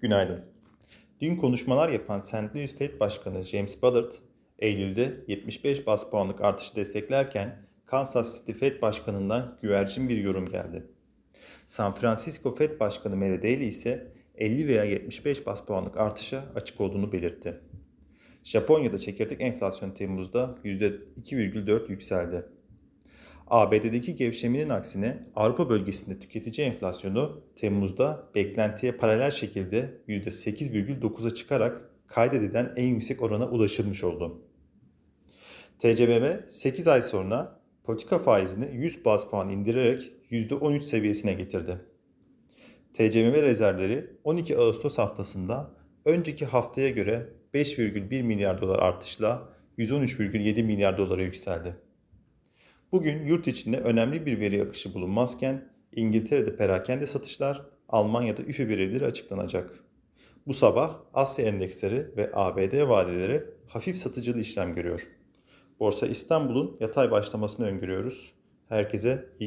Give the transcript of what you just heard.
Günaydın. Dün konuşmalar yapan St. Louis Fed Başkanı James Bullard, Eylül'de 75 bas puanlık artışı desteklerken Kansas City Fed Başkanı'ndan güvercin bir yorum geldi. San Francisco Fed Başkanı Mary Daly ise 50 veya 75 bas puanlık artışa açık olduğunu belirtti. Japonya'da çekirdek enflasyon Temmuz'da %2,4 yükseldi. ABD'deki gevşemenin aksine Avrupa bölgesinde tüketici enflasyonu Temmuz'da beklentiye paralel şekilde %8,9'a çıkarak kaydedilen en yüksek orana ulaşılmış oldu. TCBM 8 ay sonra politika faizini 100 bas puan indirerek %13 seviyesine getirdi. TCMM rezervleri 12 Ağustos haftasında önceki haftaya göre 5,1 milyar dolar artışla 113,7 milyar dolara yükseldi. Bugün yurt içinde önemli bir veri akışı bulunmazken İngiltere'de perakende satışlar, Almanya'da üfe verileri açıklanacak. Bu sabah Asya endeksleri ve ABD vadeleri hafif satıcılı işlem görüyor. Borsa İstanbul'un yatay başlamasını öngörüyoruz. Herkese iyi